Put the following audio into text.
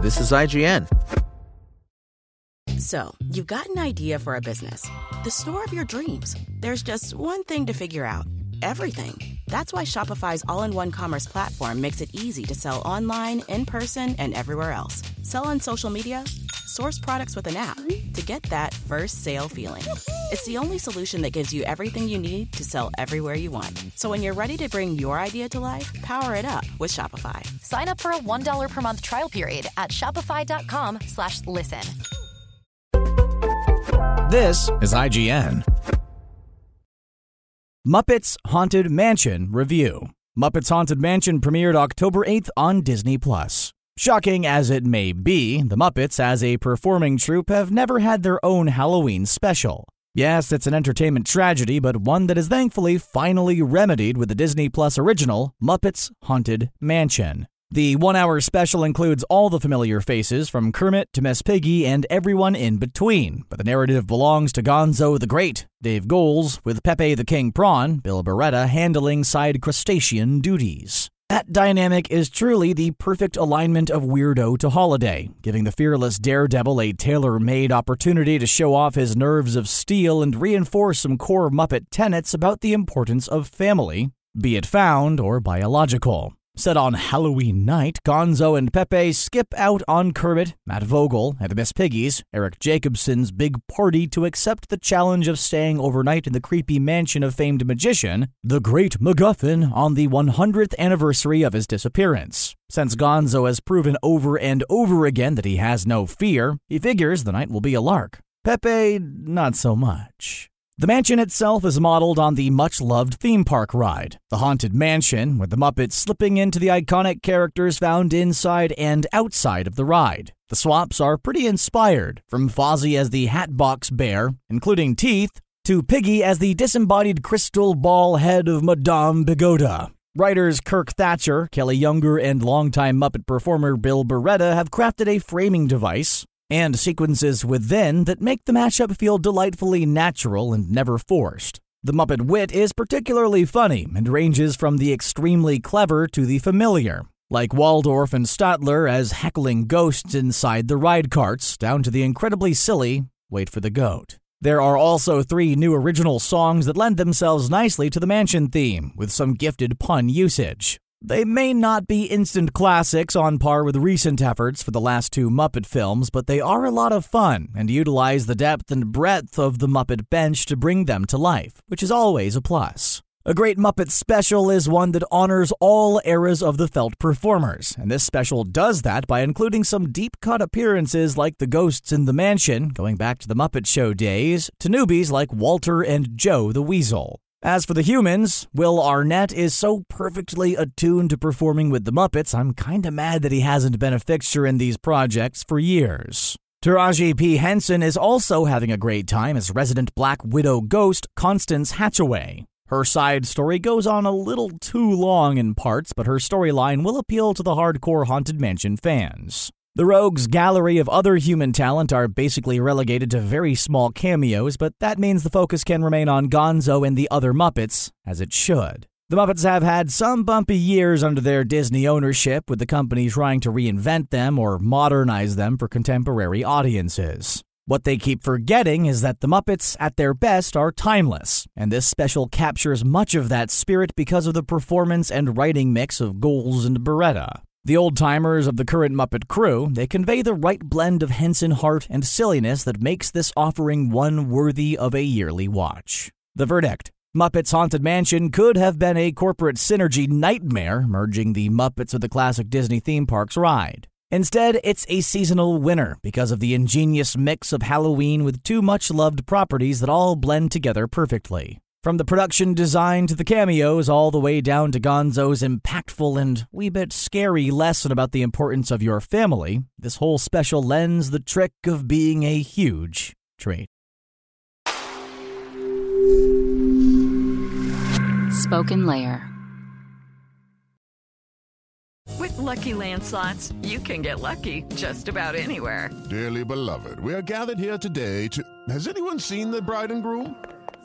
This is IGN. So, you've got an idea for a business, the store of your dreams. There's just one thing to figure out everything. That's why Shopify's all in one commerce platform makes it easy to sell online, in person, and everywhere else. Sell on social media, source products with an app to get that first sale feeling. It's the only solution that gives you everything you need to sell everywhere you want. So when you're ready to bring your idea to life, power it up with Shopify. Sign up for a $1 per month trial period at shopify.com slash listen. This is IGN. Muppets Haunted Mansion Review. Muppets Haunted Mansion premiered October 8th on Disney Plus. Shocking as it may be, the Muppets as a performing troupe have never had their own Halloween special. Yes, it's an entertainment tragedy, but one that is thankfully finally remedied with the Disney Plus original, Muppets Haunted Mansion. The one hour special includes all the familiar faces from Kermit to Miss Piggy and everyone in between, but the narrative belongs to Gonzo the Great, Dave Goelz, with Pepe the King Prawn, Bill Barretta handling side crustacean duties. That dynamic is truly the perfect alignment of weirdo to holiday, giving the fearless daredevil a tailor made opportunity to show off his nerves of steel and reinforce some core Muppet tenets about the importance of family, be it found or biological. Set on Halloween night, Gonzo and Pepe skip out on Kermit, Matt Vogel, and the Miss Piggy's, Eric Jacobson's big party to accept the challenge of staying overnight in the creepy mansion of famed magician, the Great MacGuffin, on the 100th anniversary of his disappearance. Since Gonzo has proven over and over again that he has no fear, he figures the night will be a lark. Pepe, not so much. The mansion itself is modeled on the much loved theme park ride, the Haunted Mansion, with the Muppets slipping into the iconic characters found inside and outside of the ride. The swaps are pretty inspired, from Fozzie as the Hatbox Bear, including teeth, to Piggy as the disembodied crystal ball head of Madame Bigoda. Writers Kirk Thatcher, Kelly Younger, and longtime Muppet performer Bill Barretta have crafted a framing device, and sequences within that make the mashup feel delightfully natural and never forced. The Muppet wit is particularly funny and ranges from the extremely clever to the familiar, like Waldorf and Statler as heckling ghosts inside the ride carts, down to the incredibly silly Wait for the Goat. There are also three new original songs that lend themselves nicely to the mansion theme, with some gifted pun usage. They may not be instant classics on par with recent efforts for the last two Muppet films, but they are a lot of fun and utilize the depth and breadth of the Muppet bench to bring them to life, which is always a plus. A great Muppet special is one that honors all eras of the felt performers, and this special does that by including some deep cut appearances like the ghosts in the mansion, going back to the Muppet Show days, to newbies like Walter and Joe the Weasel. As for the humans, Will Arnett is so perfectly attuned to performing with the Muppets, I'm kinda mad that he hasn't been a fixture in these projects for years. Taraji P. Henson is also having a great time as resident Black Widow ghost Constance Hatchaway. Her side story goes on a little too long in parts, but her storyline will appeal to the hardcore Haunted Mansion fans. The Rogues' gallery of other human talent are basically relegated to very small cameos, but that means the focus can remain on Gonzo and the other Muppets, as it should. The Muppets have had some bumpy years under their Disney ownership, with the company trying to reinvent them or modernize them for contemporary audiences. What they keep forgetting is that the Muppets, at their best, are timeless, and this special captures much of that spirit because of the performance and writing mix of Goelz and Barretta. The old timers of the current Muppet crew, they convey the right blend of Henson heart and silliness that makes this offering one worthy of a yearly watch. The verdict Muppets Haunted Mansion could have been a corporate synergy nightmare, merging the Muppets with the classic Disney theme parks ride. Instead, it's a seasonal winner because of the ingenious mix of Halloween with two much loved properties that all blend together perfectly. From the production design to the cameos, all the way down to Gonzo's impactful and wee bit scary lesson about the importance of your family, this whole special lends the trick of being a huge treat. Spoken Layer. With Lucky Land slots, you can get lucky just about anywhere. Dearly beloved, we are gathered here today to. Has anyone seen the bride and groom?